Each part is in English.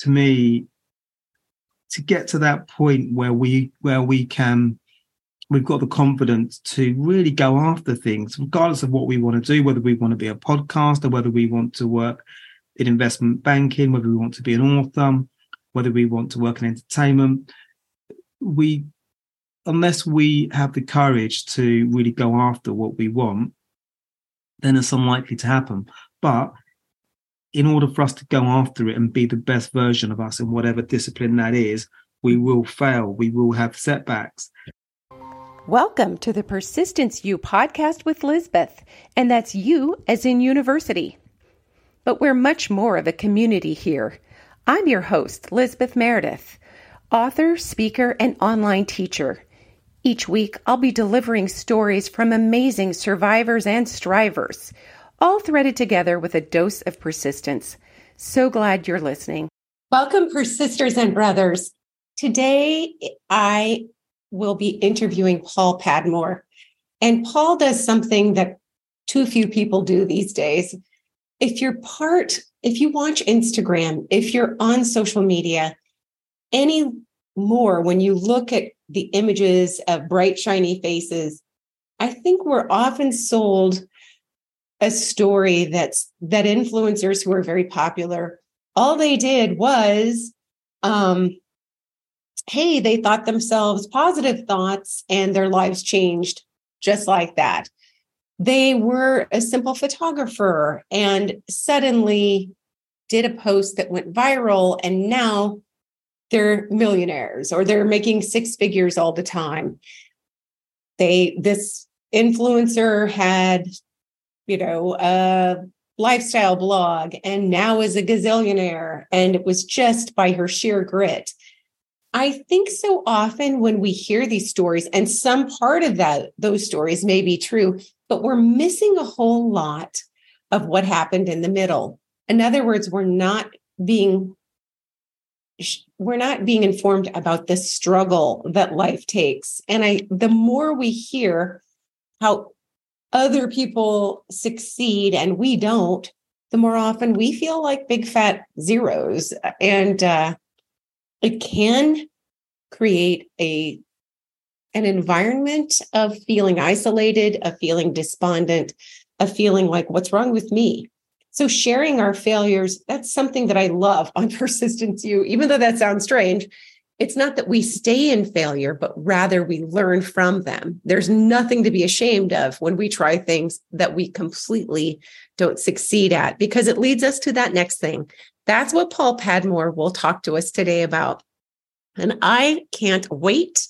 to me to get to that point where we where we can we've got the confidence to really go after things regardless of what we want to do whether we want to be a podcaster whether we want to work in investment banking whether we want to be an author whether we want to work in entertainment. We unless we have the courage to really go after what we want then it's unlikely to happen. But in order for us to go after it and be the best version of us in whatever discipline that is, we will fail. We will have setbacks. Welcome to the Persistence U podcast with Lizbeth, and that's you as in university. But we're much more of a community here. I'm your host, Lizbeth Meredith, author, speaker, and online teacher. Each week, I'll be delivering stories from amazing survivors and strivers all threaded together with a dose of persistence. So glad you're listening. Welcome, persisters and brothers. Today, I will be interviewing Paul Padmore. And Paul does something that too few people do these days. If you're part, if you watch Instagram, if you're on social media, any more when you look at the images of bright, shiny faces, I think we're often sold a story that's that influencers who are very popular all they did was um hey they thought themselves positive thoughts and their lives changed just like that. They were a simple photographer and suddenly did a post that went viral and now they're millionaires or they're making six figures all the time. They this influencer had you know, a lifestyle blog and now is a gazillionaire. And it was just by her sheer grit. I think so often when we hear these stories, and some part of that, those stories may be true, but we're missing a whole lot of what happened in the middle. In other words, we're not being we're not being informed about the struggle that life takes. And I the more we hear how other people succeed and we don't, the more often we feel like big fat zeros. And uh, it can create a an environment of feeling isolated, of feeling despondent, of feeling like, what's wrong with me? So sharing our failures, that's something that I love on Persistence U, even though that sounds strange it's not that we stay in failure, but rather we learn from them. There's nothing to be ashamed of when we try things that we completely don't succeed at because it leads us to that next thing. That's what Paul Padmore will talk to us today about. And I can't wait.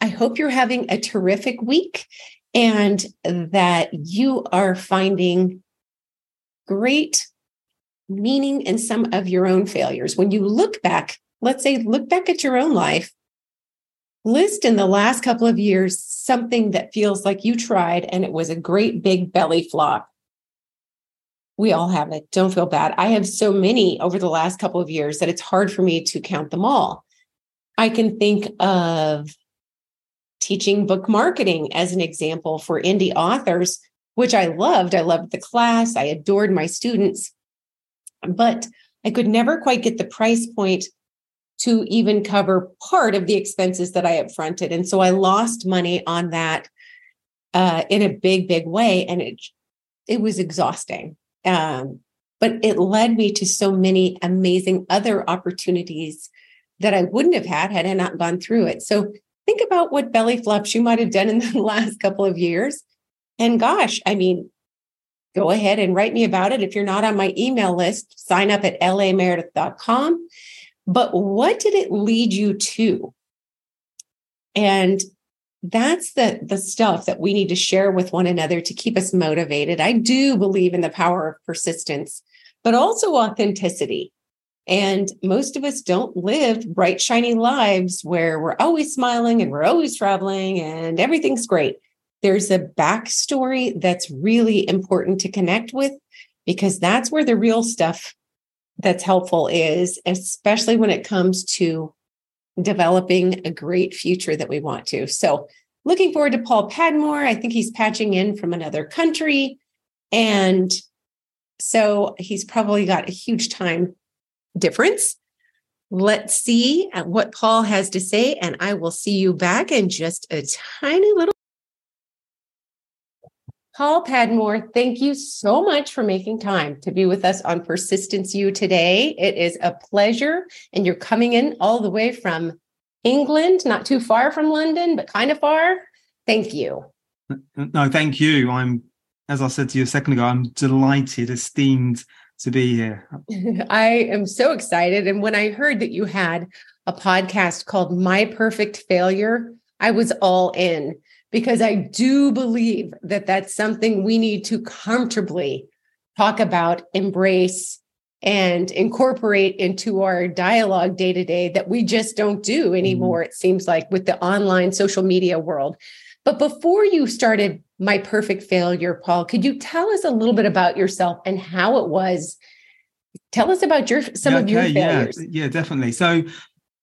I hope you're having a terrific week and that you are finding great meaning in some of your own failures. When you look back let's say, look back at your own life. List in the last couple of years something that feels like you tried and it was a great big belly flop. We all have it. Don't feel bad. I have so many over the last couple of years that it's hard for me to count them all. I can think of teaching book marketing as an example for indie authors, which I loved. I loved the class, I adored my students, but I could never quite get the price point to even cover part of the expenses that I had fronted. And so I lost money on that uh, in a big, big way. And it, it was exhausting. Um, but it led me to so many amazing other opportunities that I wouldn't have had had I not gone through it. So think about what belly flops you might have done in the last couple of years. And gosh, I mean, go ahead and write me about it. If you're not on my email list, sign up at lameredith.com but what did it lead you to? And that's the the stuff that we need to share with one another to keep us motivated. I do believe in the power of persistence, but also authenticity. And most of us don't live bright, shiny lives where we're always smiling and we're always traveling and everything's great. There's a backstory that's really important to connect with because that's where the real stuff that's helpful is, especially when it comes to developing a great future that we want to. So, looking forward to Paul Padmore. I think he's patching in from another country. And so he's probably got a huge time difference. let's see uh, what Paul has to say, and I will see you back in just a tiny little. Paul Padmore, thank you so much for making time to be with us on Persistence U today. It is a pleasure, and you're coming in all the way from England, not too far from London, but kind of far. Thank you. No, thank you. I'm, as I said to you a second ago, I'm delighted, esteemed to be here. I am so excited. And when I heard that you had a podcast called My Perfect Failure, I was all in because I do believe that that's something we need to comfortably talk about, embrace, and incorporate into our dialogue day to day that we just don't do mm-hmm. anymore, mm-hmm. it seems like, with the online social media world. But before you started My Perfect Failure, Paul, could you tell us a little bit about yourself and how it was? Tell us about your some yeah, of your failures. Yeah, yeah, definitely. So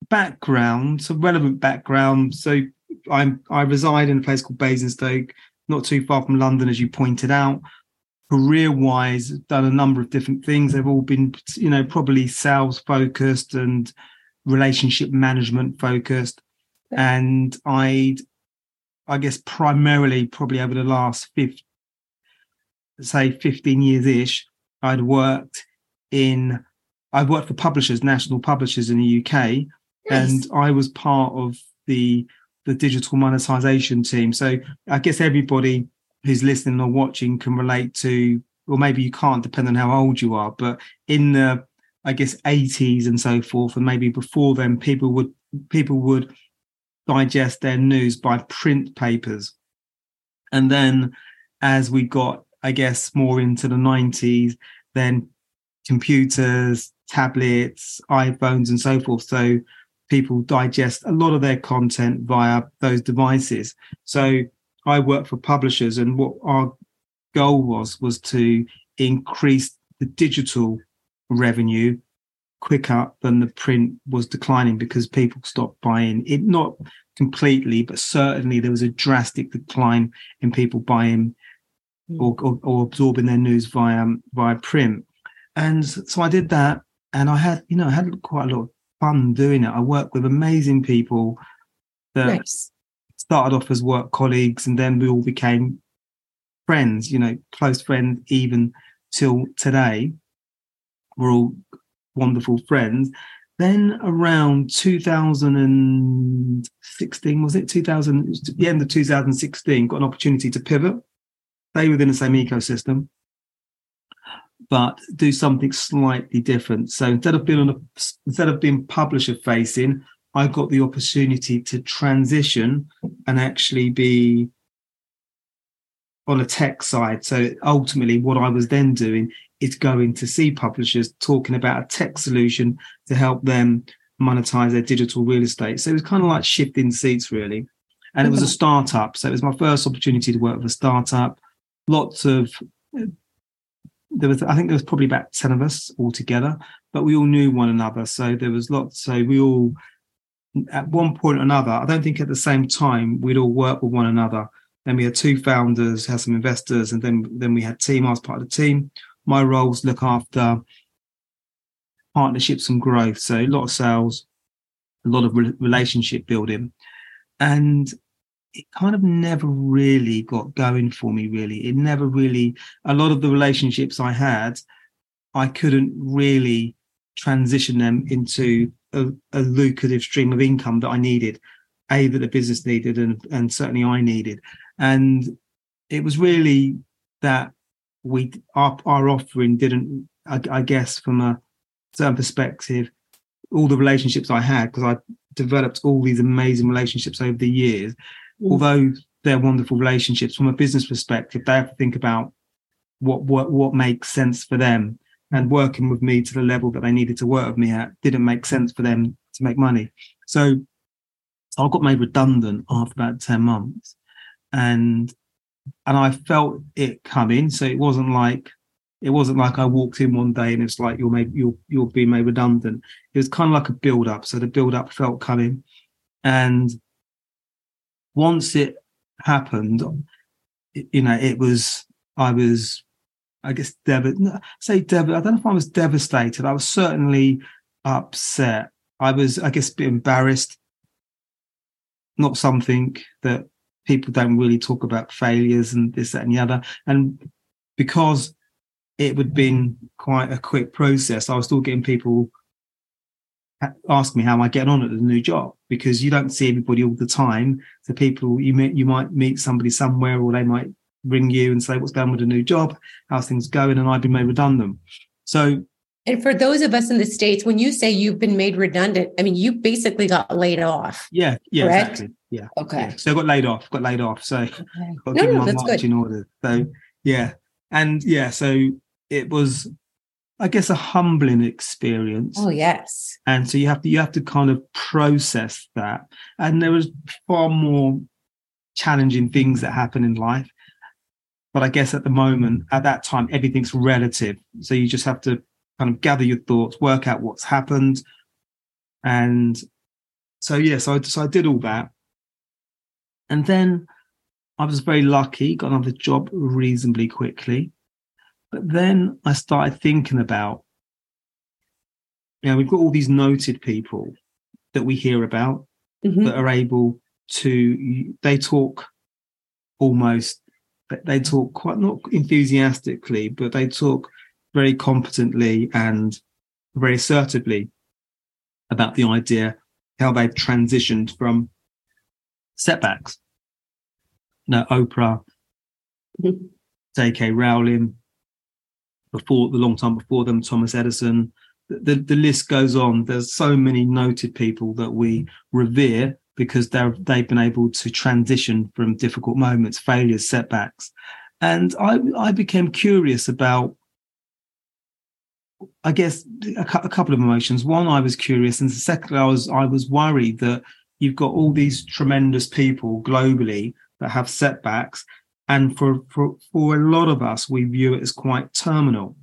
background, so relevant background. So I'm I reside in a place called Basingstoke, not too far from London, as you pointed out. Career wise, done a number of different things. They've all been, you know, probably sales focused and relationship management focused. And I'd I guess primarily probably over the last 50, say 15 years ish, I'd worked in, I've worked for publishers, national publishers in the UK, and I was part of the the digital monetization team. So I guess everybody who's listening or watching can relate to, or maybe you can't, depending on how old you are. But in the, I guess, 80s and so forth, and maybe before then, people would people would digest their news by print papers. And then as we got, I guess, more into the 90s, then computers, tablets, iPhones, and so forth. So people digest a lot of their content via those devices. So I work for publishers, and what our goal was was to increase the digital revenue quicker than the print was declining because people stopped buying it not completely but certainly there was a drastic decline in people buying hmm. or, or, or absorbing their news via via print and so i did that and i had you know i had quite a lot of fun doing it i work with amazing people that nice. started off as work colleagues and then we all became friends you know close friends even till today we're all wonderful friends. Then around 2016, was it 2000? The end of 2016, got an opportunity to pivot, stay within the same ecosystem, but do something slightly different. So instead of being on a, instead of being publisher facing, I got the opportunity to transition and actually be on a tech side. So ultimately, what I was then doing is going to see publishers talking about a tech solution to help them monetize their digital real estate. So it was kind of like shifting seats, really. And it was a startup. So it was my first opportunity to work with a startup. Lots of, there was, I think there was probably about 10 of us all together, but we all knew one another. So there was lots. So we all, at one point or another, I don't think at the same time, we'd all work with one another. Then we had two founders, had some investors, and then then we had team. I was part of the team my roles look after partnerships and growth. So a lot of sales, a lot of re- relationship building. And it kind of never really got going for me, really. It never really, a lot of the relationships I had, I couldn't really transition them into a, a lucrative stream of income that I needed, A, that the business needed, and, and certainly I needed. And it was really that we our, our offering didn't I, I, guess from a certain perspective all the relationships i had because i developed all these amazing relationships over the years. Although they're wonderful relationships from a business perspective they have to think about what what what makes sense for them and working with me to the level that they needed to work with me at didn't make sense for them to make money so i got made redundant after about 10 months and and I felt it coming. So it wasn't like it wasn't like I walked in one day and it's like you're made you're you're being made redundant. It was kind of like a build up. So the build up felt coming, and once it happened, you know, it was I was I guess dev say dev I don't know if I was devastated. I was certainly upset I was, I guess, a bit embarrassed. Not something that people don't really talk about failures and this, that, and the other. And because it would been quite a quick process, I was still getting people ask me how am I getting on at the new job because you don't see everybody all the time. The people you meet, you might meet somebody somewhere, or they might ring you and say, "What's going with the new job? How's things going?" And I've been made redundant. So, and for those of us in the states, when you say you've been made redundant, I mean you basically got laid off. Yeah, yeah, correct? exactly. Yeah. Okay. Yeah. So I got laid off. Got laid off. So Okay. got No, no, my that's good. marching order. So yeah, and yeah, so it was, I guess, a humbling experience. Oh yes. and so you have to you have to kind of process that. And there was far more challenging things that happen in life. But i guess at the moment at that time everything's relative. So you just have to kind of gather your thoughts work out what's happened. And so yeah so I, so I did all that. And then i was very lucky got another job reasonably quickly but then i started thinking about you know, we've got all these noted people that we hear about Mhm. that are able to, they talk almost, they talk quite not enthusiastically, but they talk very competently and very assertively about the idea how they've transitioned from setbacks. No, Oprah, Mhm. J.K. Rowling, before the long time before them, Thomas Edison, the, the list goes on. There's so many noted people that we revere because they're they've been able to transition from difficult moments, failures, setbacks. And I I became curious about I guess a, a couple of emotions. One, I was curious, and secondly, I was I was worried that you've got all these tremendous people globally that have setbacks, and for for for a lot of us, we view it as quite terminal.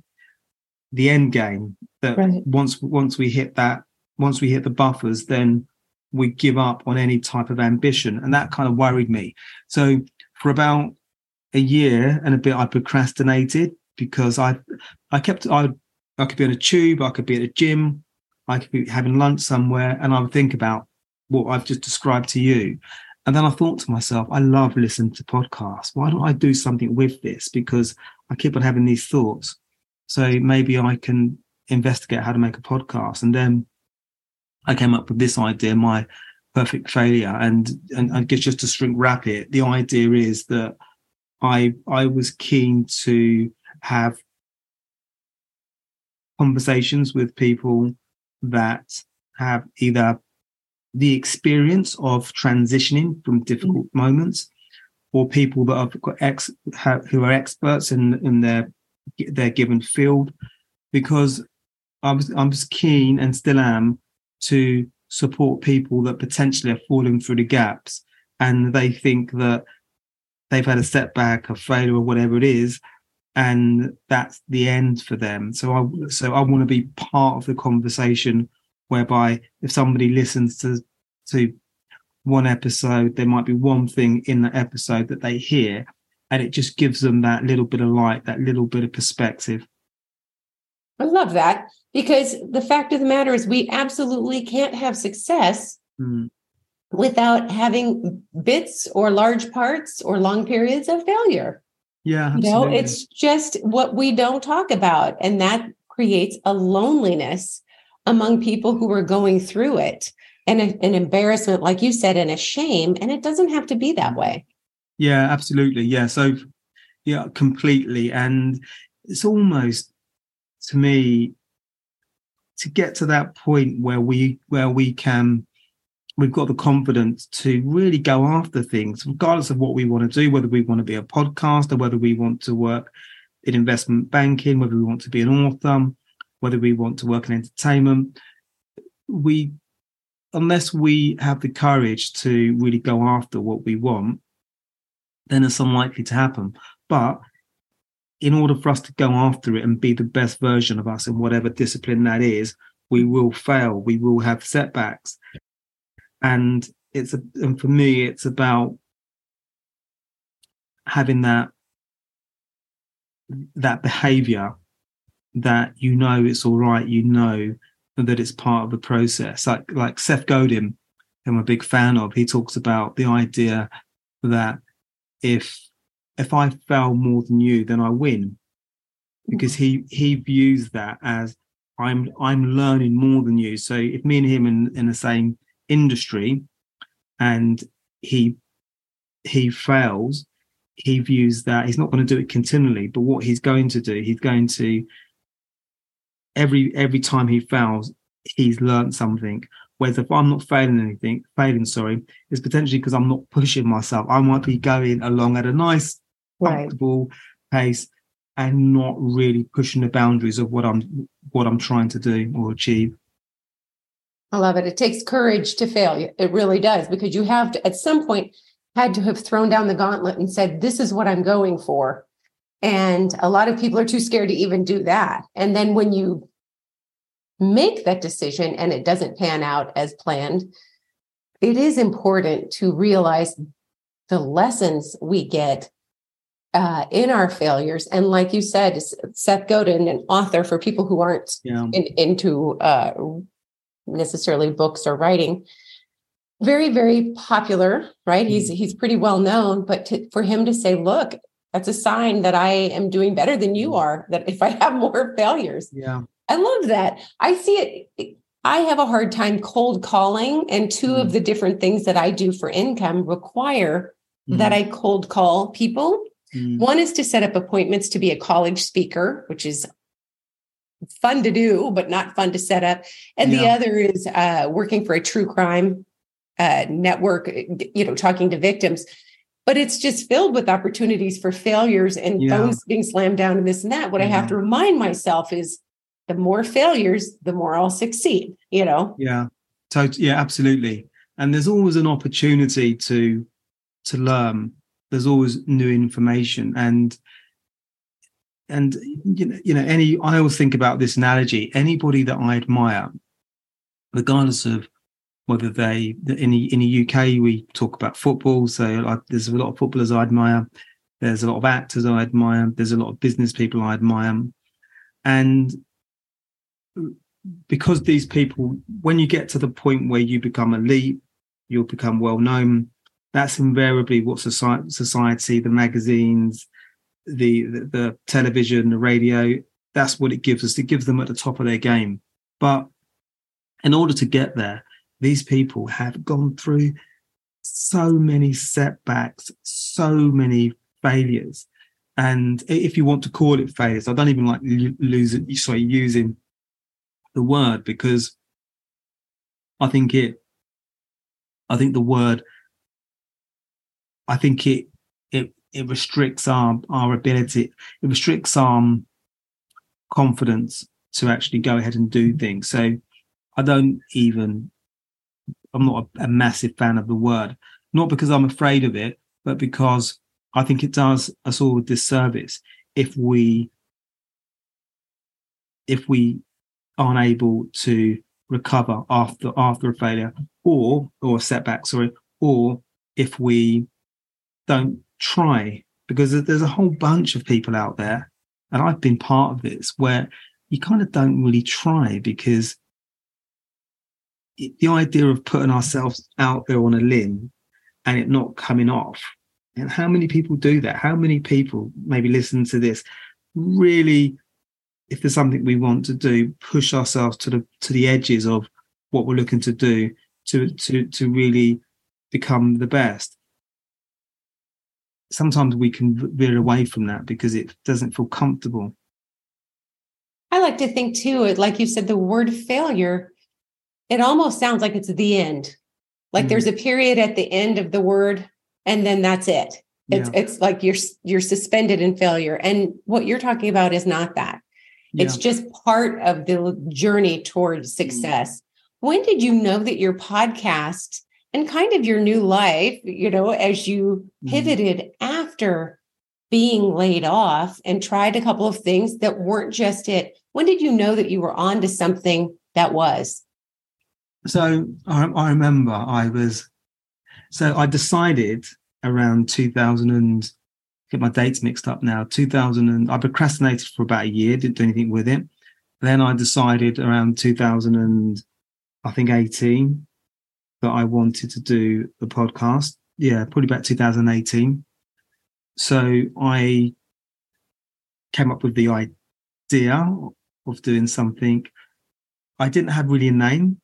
The end game that Right. once once we hit that once we hit the buffers, then we give up on any type of ambition, and that kind of worried me. So for about a year and a bit, I procrastinated because I I kept I I could be on a tube, I could be at a gym, I could be having lunch somewhere, and I would think about what I've just described to you. And then I thought to myself, I love listening to podcasts. Why don't I do something with this? Because I keep on having these thoughts. So maybe I can investigate how to make a podcast. And then I came up with this idea, my perfect failure. And, and I guess just to shrink wrap it, the idea is that I I was keen to have conversations with people that have either the experience of transitioning from difficult mm-hmm. moments or people that have got ex have, who are experts in in their their given field because I was I was keen and still am to support people that potentially are falling through the gaps and they think that they've had a setback, a failure, or whatever it is, and that's the end for them. So I so I want to be part of the conversation whereby if somebody listens to to one episode, there might be one thing in that episode that they hear, and it just gives them that little bit of light, that little bit of perspective. I love that because the fact of the matter is we absolutely can't have success Mm. without having bits or large parts or long periods of failure. Yeah, You know, it's just what we don't talk about. And that creates a loneliness among people who are going through it and a- an embarrassment, like you said, and a shame. And it doesn't have to be that way. Yeah, absolutely. Yeah. So, yeah, completely. And it's almost to me to get to that point where we where we can we've got the confidence to really go after things regardless of what we want to do whether we want to be a podcaster whether we want to work in investment banking whether we want to be an author whether we want to work in entertainment we unless we have the courage to really go after what we want then it's unlikely to happen. But in order for us to go after it and be the best version of us in whatever discipline that is, we will fail. We will have setbacks. And it's a, and for me, it's about having that that behavior that you know it's all right, you know that it's part of the process. Like like Seth Godin, I'm a big fan of. He talks about the idea that if if I fail more than you, then I win, because he he views that as I'm I'm learning more than you. So if me and him in in the same industry, and he he fails, he views that he's not going to do it continually. But what he's going to do, he's going to every every time he fails, he's learned something. Whereas if I'm not failing anything, failing, sorry, is potentially because I'm not pushing myself. I might be going along at a nice, comfortable right. pace and not really pushing the boundaries of what I'm what I'm trying to do or achieve. I love it. It takes courage to fail. It really does because you have to at some point had to have thrown down the gauntlet and said, "This is what I'm going for." And a lot of people are too scared to even do that. And then when you make that decision and it doesn't pan out as planned, it is important to realize the lessons we get uh, in our failures. And like you said, Seth Godin, an author for people who aren't yeah. in, into uh, necessarily books or writing, very very popular, right? He's mm-hmm. he's pretty well known, but to, for him to say, "Look, that's a sign that I am doing better than you mm. are. That if I have more failures, yeah, I love that. I see it. I have a hard time cold calling, and two mm. of the different things that I do for income require mm. that I cold call people. Mm. One is to set up appointments to be a college speaker, which is fun to do, but not fun to set up. And yeah. the other is uh, working for a true crime uh, network, you know, talking to victims but it's just filled with opportunities for failures and yeah. phones being slammed down and this and that. What I have mm-hmm. to remind myself is the more failures, the more I'll succeed, you know? Yeah. Totally. Yeah, absolutely. And there's always an opportunity to to learn. There's always new information. And and you know, you know, any I always think about this analogy, anybody that I admire, regardless of whether they in the in the UK we talk about football. So I, there's a lot of footballers I admire. There's a lot of actors I admire. There's a lot of business people I admire, and because these people, when you get to the point where you become elite, you'll become well known. That's invariably what society, society the magazines, the, the the television, the radio. That's what it gives us. It gives them at the top of their game. But in order to get there, these people have gone through so many setbacks, so many failures. And if you want to call it failures, I don't even like losing, sorry, using the word because I think it, I think the word, I think it, it, it restricts our, our ability, it restricts our confidence to actually go ahead and do things. So I don't even I'm not a, a massive fan of the word, not because I'm afraid of it, but because I think it does us all a disservice if we if we aren't able to recover after after a failure or or a setback, sorry, or if we don't try, because there's a whole bunch of people out there, and I've been part of this where you kind of don't really try because the idea of putting ourselves out there on a limb and it not coming off. And how many people do that? How many people maybe listen to this really, if there's something we want to do, push ourselves to the to the edges of what we're looking to do to to to really become the best. Sometimes we can veer away from that because it doesn't feel comfortable. I like to think too, like you said, the word failure it almost sounds like it's the end. Like mm there's a period at the end of the word and then that's it. It's yeah. it's like you're you're suspended in failure. And what you're talking about is not that. Yeah. It's just part of the journey towards mm. success. mm When did you know that your podcast and kind of your new life, you know, as you mm. pivoted mm after being laid off and tried a couple of things that weren't just it? When did you know that you were on to something that was? So I, I remember I was, so I decided around 2000 and get my dates mixed up now. 2000 and I procrastinated for about a year, didn't do anything with it. then I decided around 2000 and I think 18 that I wanted to do the podcast. Yeah, probably about 2018. So I came up with the idea of doing something. I didn't have really a name.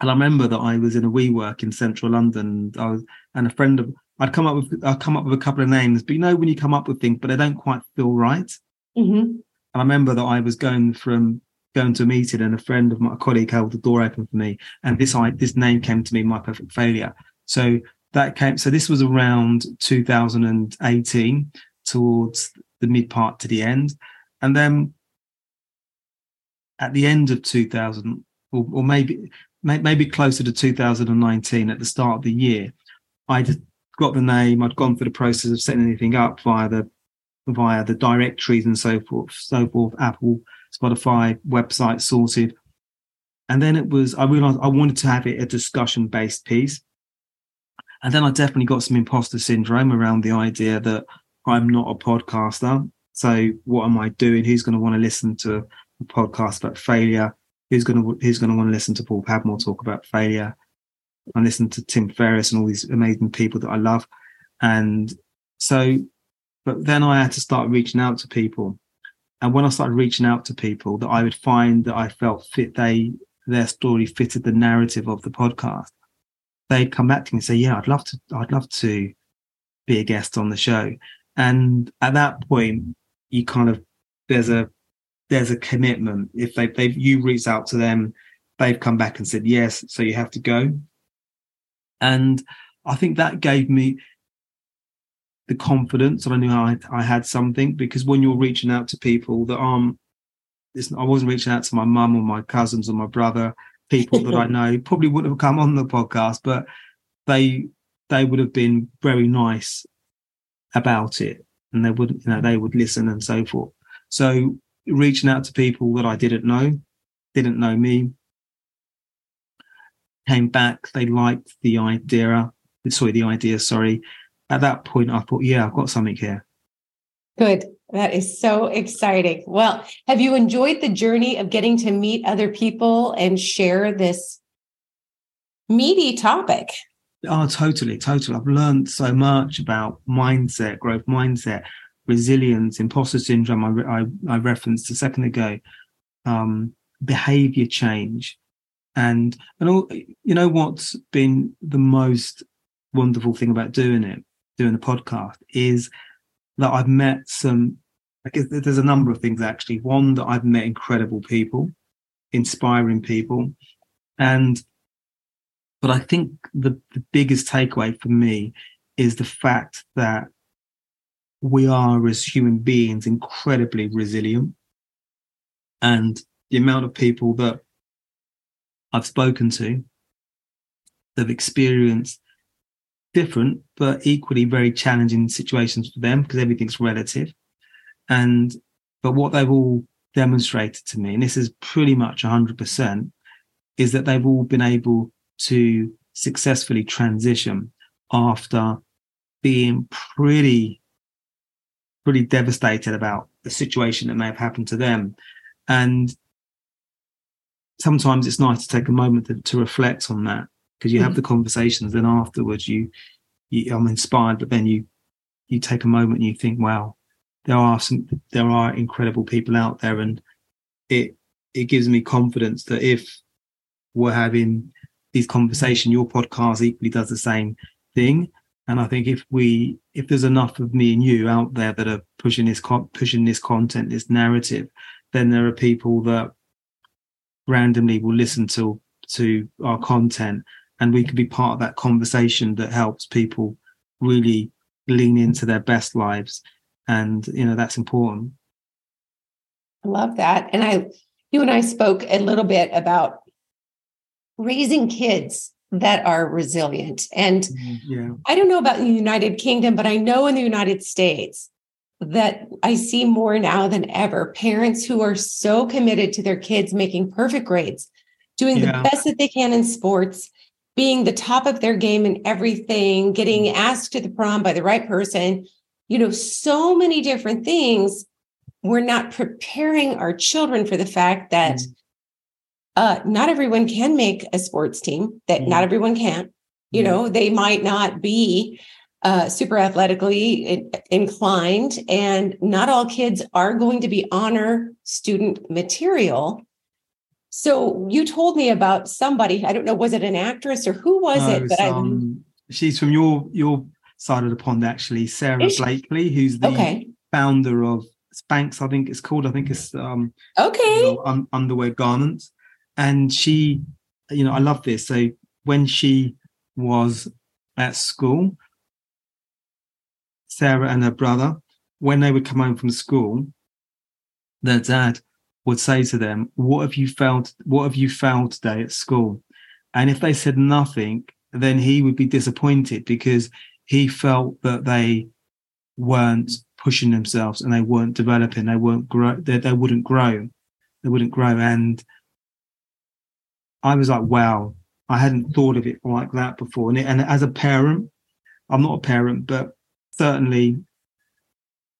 And I remember that I was in a WeWork in central London. I was, and a friend of I'd come up with I'd come up with a couple of names, but you know when you come up with things, but they don't quite feel right. Mm-hmm. And I remember that I was going from going to a meeting, and a friend of my colleague held the door open for me, and this I this name came to me, my perfect failure. So that came. So this was around 2018, towards the mid part to the end, and then at the end of 2000, or, or maybe maybe closer to 2019, at the start of the year, I'd got the name. I'd gone through the process of setting anything up via the via the directories and so forth, so forth, Apple, Spotify, website sorted. And then it was, I realized I wanted to have it a discussion based piece. And then I definitely got some imposter syndrome around the idea that I'm not a podcaster. So what am I doing? Who's going to want to listen to a podcast about failure? Who's going to, who's going to want to listen to Paul Padmore talk about failure? I listen to Tim Ferriss and all these amazing people that I love. And so, but then I had to start reaching out to people. And when I started reaching out to people that I would find that I felt fit, they, their story fitted the narrative of the podcast, they'd come back to me and say, yeah, I'd love to, I'd love to be a guest on the show. And at that point, you kind of, there's a, there's a commitment. If they, they've, you reached out to them, they've come back and said, yes, so you have to go. And I think that gave me the confidence that I knew I, I had something because when you're reaching out to people that aren't, I wasn't reaching out to my mum or my cousins or my brother, people that I know probably wouldn't have come on the podcast, but they they would have been very nice about it and they wouldn't, you know they would listen and so forth. So reaching out to people that I didn't know, didn't know me, came back. They liked the idea. Sorry, the idea. Sorry. At that point, I thought, yeah, I've got something here. Good. That is so exciting. Well, have you enjoyed the journey of getting to meet other people and share this meaty topic? Oh, totally, totally. I've learned so much about mindset, growth mindset, resilience, imposter syndrome. I, I, I referenced a second ago, um, behavior change, and and all, you know what's been the most wonderful thing about doing it doing the podcast is that i've met some i guess there's a number of things actually one that i've met incredible people inspiring people and but i think the, the biggest takeaway for me is the fact that we are as human beings incredibly resilient and the amount of people that I've spoken to have experienced different but equally very challenging situations for them because everything's relative. And but what they've all demonstrated to me, and this is pretty much 100%, is that they've all been able to successfully transition after being pretty, pretty devastated about the situation that may have happened to them. And sometimes it's nice to take a moment to, to reflect on that because you mm-hmm. have the conversations then afterwards you, you i'm inspired but then you you take a moment and you think wow there are some there are incredible people out there and it it gives me confidence that if we're having these conversations your podcast equally does the same thing and i think if we if there's enough of me and you out there that are pushing this pushing this content this narrative then there are people that randomly will listen to to our content. And we can be part of that conversation that helps people really lean into their best lives. And you know that's important. I love that. And i you and i spoke a little bit about raising kids that are resilient and mm-hmm. yeah. i don't know about the united kingdom but i know in the united states that I see more now than ever parents who are so committed to their kids making perfect grades, doing yeah. the best that they can in sports, being the top of their game in everything, getting asked to the prom by the right person, you know, so many different things we're not preparing our children for the fact that mm. Uh, not everyone can make a sports team, that mm. not everyone can. You know, they might not be uh, super athletically inclined, and not all kids are going to be honor student material. So you told me about somebody. I don't know, was it an actress or who was no, it? But um, she's from your your side of the pond, actually. Sara Blakely, who's the okay. founder of Spanx, I think it's called. I think it's um okay you know, un- underwear garments. And she, you know, I love this. So when she was at school, Sara and her brother, when they would come home from school, their dad would say to them, What have you felt? What have you found today at school? And if they said nothing, then he would be disappointed because he felt that they weren't pushing themselves and they weren't developing, they weren't grow, they, they wouldn't grow, they wouldn't grow. And I was like, wow, I hadn't thought of it like that before. And, it, and as a parent, I'm not a parent, but certainly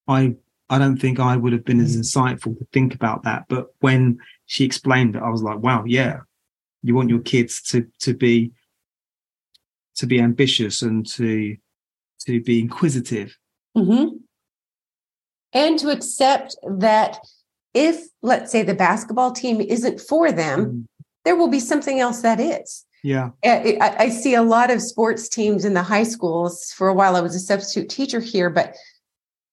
I I don't think I would have been as insightful to think about that. But when she explained it, I was like, wow, yeah, you want your kids to to be to be ambitious and to to be inquisitive. Mm-hmm and to accept that if, let's say, the basketball team isn't for them, mm. There will be something else that is. Yeah. I, I, see a lot of sports teams in the high schools. For a while, I was a substitute teacher here, but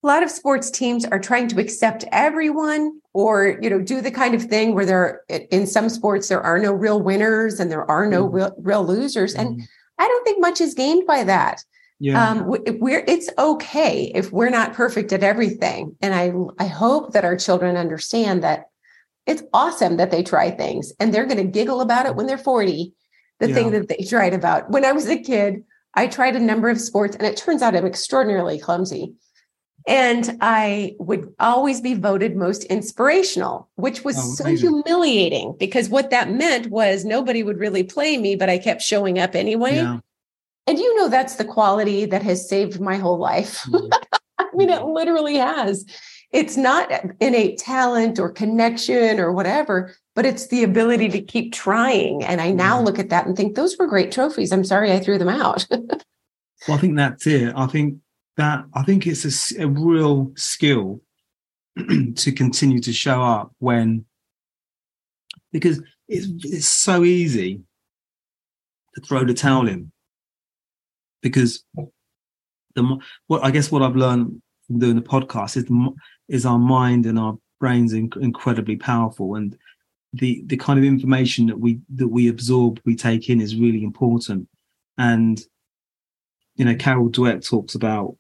a lot of sports teams are trying to accept everyone or you know do the kind of thing where there in some sports there are no real winners and there are no mm. real, real losers and mm. i don't think much is gained by that yeah. Um, we're it's okay if we're not perfect at everything, and I I hope that our children understand that it's awesome that they try things, and they're going to giggle about it when they're forty. The yeah. thing that they tried about when I was a kid, I tried a number of sports, and it turns out I'm extraordinarily clumsy. And I would always be voted most inspirational, which was oh, so humiliating because what that meant was nobody would really play me, but I kept showing up anyway. Yeah. And you know, that's the quality that has saved my whole life. Mm-hmm. I mean, it literally has. It's not innate talent or connection or whatever, but it's the ability to keep trying. And I now mm-hmm. look at that and think those were great trophies. I'm sorry I threw them out. well, I think that's it. I think that I think it's a, a real skill to continue to show up when because it's it's so easy to throw the towel in because the what I guess what I've learned from doing the podcast is the, is our mind and our brains inc- incredibly powerful. And the the kind of information that we that we absorb we take in is really important. And you know Carol Dweck talks about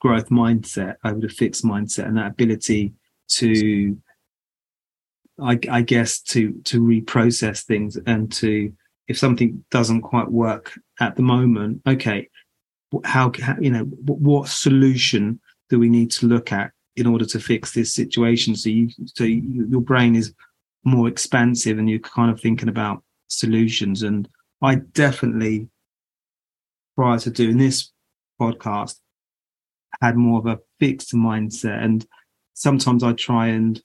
growth mindset over the fixed mindset and that ability to I, I guess to to reprocess things and to if something doesn't quite work at the moment, okay, how, how you know what solution do we need to look at in order to fix this situation? So you so you, your brain is more expansive and you're kind of thinking about solutions. And I definitely, prior to doing this podcast, had more of a fixed mindset. And sometimes I try and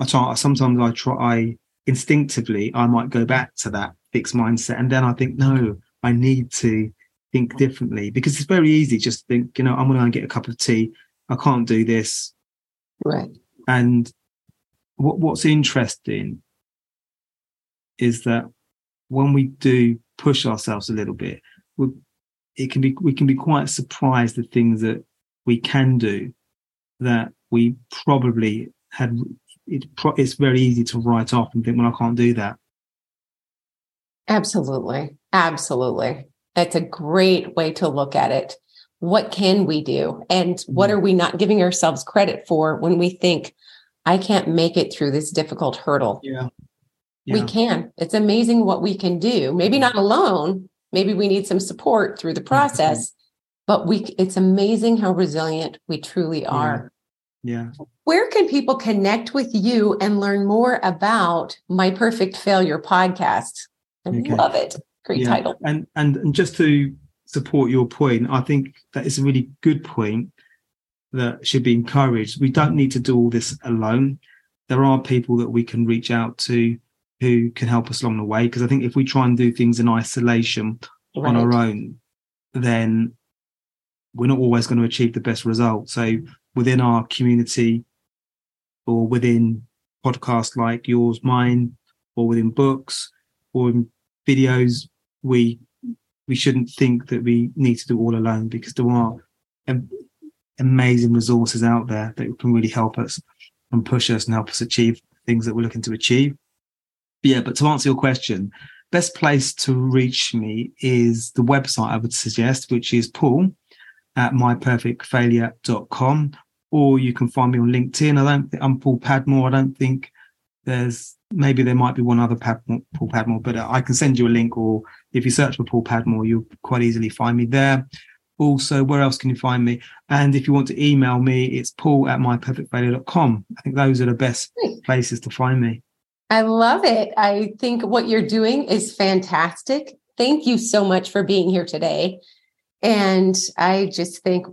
I try. Sometimes I try instinctively. I might go back to that fixed mindset. And then I think, no, I need to think differently because it's very easy just think, you know, I'm going to get a cup of tea. I can't do this. Right. And what, what's interesting is that when we do push ourselves a little bit, we, it can be we can be quite surprised at things that we can do that we probably had. It, it's very easy to write off and think, well, I can't do that. Absolutely. Absolutely. That's a great way to look at it. What can we do? And what mm-hmm. are we not giving ourselves credit for when we think, I can't make it through this difficult hurdle? Yeah. yeah. We can. It's amazing what we can do. Maybe not alone. Maybe we need some support through the process, but we it's amazing how resilient we truly are. Yeah. yeah. Where can people connect with you and learn more about My Perfect Failure podcast? I okay. love it. Great yeah. title. And, and and just to support your point, I think that is a really good point. that should be encouraged. We don't need to do all this alone. There are people that we can reach out to who can help us along the way. Because I think if we try and do things in isolation right. on our own, then we're not always going to achieve the best result. So within our community or within podcasts like yours, mine, or within books or in videos, we we shouldn't think that we need to do all alone because there are amazing resources out there that can really help us and push us and help us achieve things that we're looking to achieve. But yeah, but to answer your question, best place to reach me is the website I would suggest, which is Paul at myperfectfailure.com. Or you can find me on LinkedIn. I don't think I'm Paul Padmore. I don't think there's maybe there might be one other Padmore, Paul Padmore, but uh, I can send you a link. Or if you search for Paul Padmore, you'll quite easily find me there. Also, where else can you find me? And if you want to email me, it's paul at myperfectfailure.com. I think those are the best places to find me. I love it. I think what you're doing is fantastic. Thank you so much for being here today. And I just think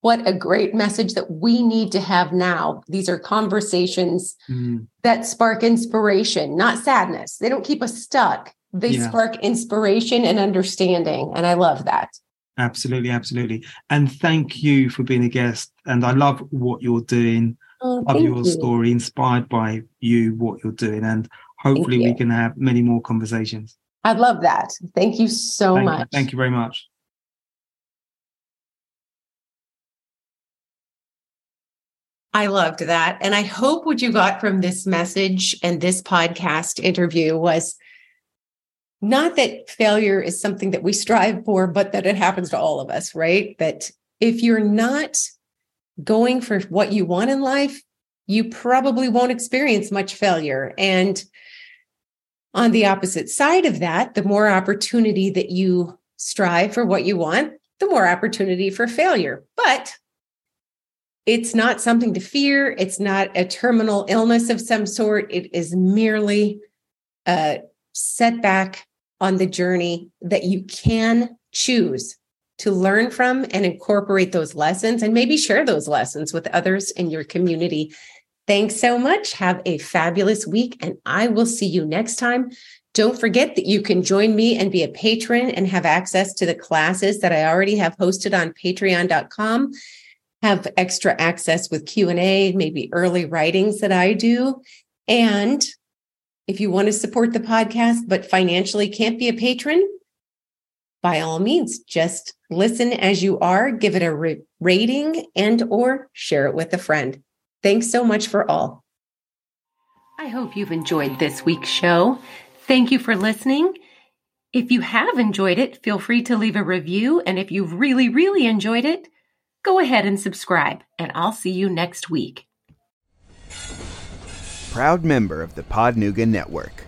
what a great message that we need to have now. These are conversations mm. that spark inspiration, not sadness. They don't keep us stuck. They yeah. spark inspiration and understanding. And I love that. Absolutely, absolutely. And thank you for being a guest. And I love what you're doing. Oh, love your you. story, inspired by you, what you're doing. And hopefully we can have many more conversations. I'd love that. Thank you so thank much. You. Thank you very much. I loved that. And I hope what you got from this message and this podcast interview was not that failure is something that we strive for, but that it happens to all of us, right? That if you're not going for what you want in life, you probably won't experience much failure. And on the opposite side of that, the more opportunity that you strive for what you want, the more opportunity for failure. But it's not something to fear. It's not a terminal illness of some sort. It is merely a setback on the journey that you can choose to learn from and incorporate those lessons and maybe share those lessons with others in your community. Thanks so much. Have a fabulous week, and I will see you next time. Don't forget that you can join me and be a patron and have access to the classes that I already have hosted on patreon.com. Have extra access with Q&A, maybe early writings that I do, and if you want to support the podcast, but financially can't be a patron, by all means, just listen as you are, give it a re- rating and or share it with a friend. Thanks so much for all. I hope you've enjoyed this week's show. Thank you for listening. If you have enjoyed it, feel free to leave a review. And if you've really, really enjoyed it, go ahead and subscribe. And I'll see you next week proud member of the Podnuga Network.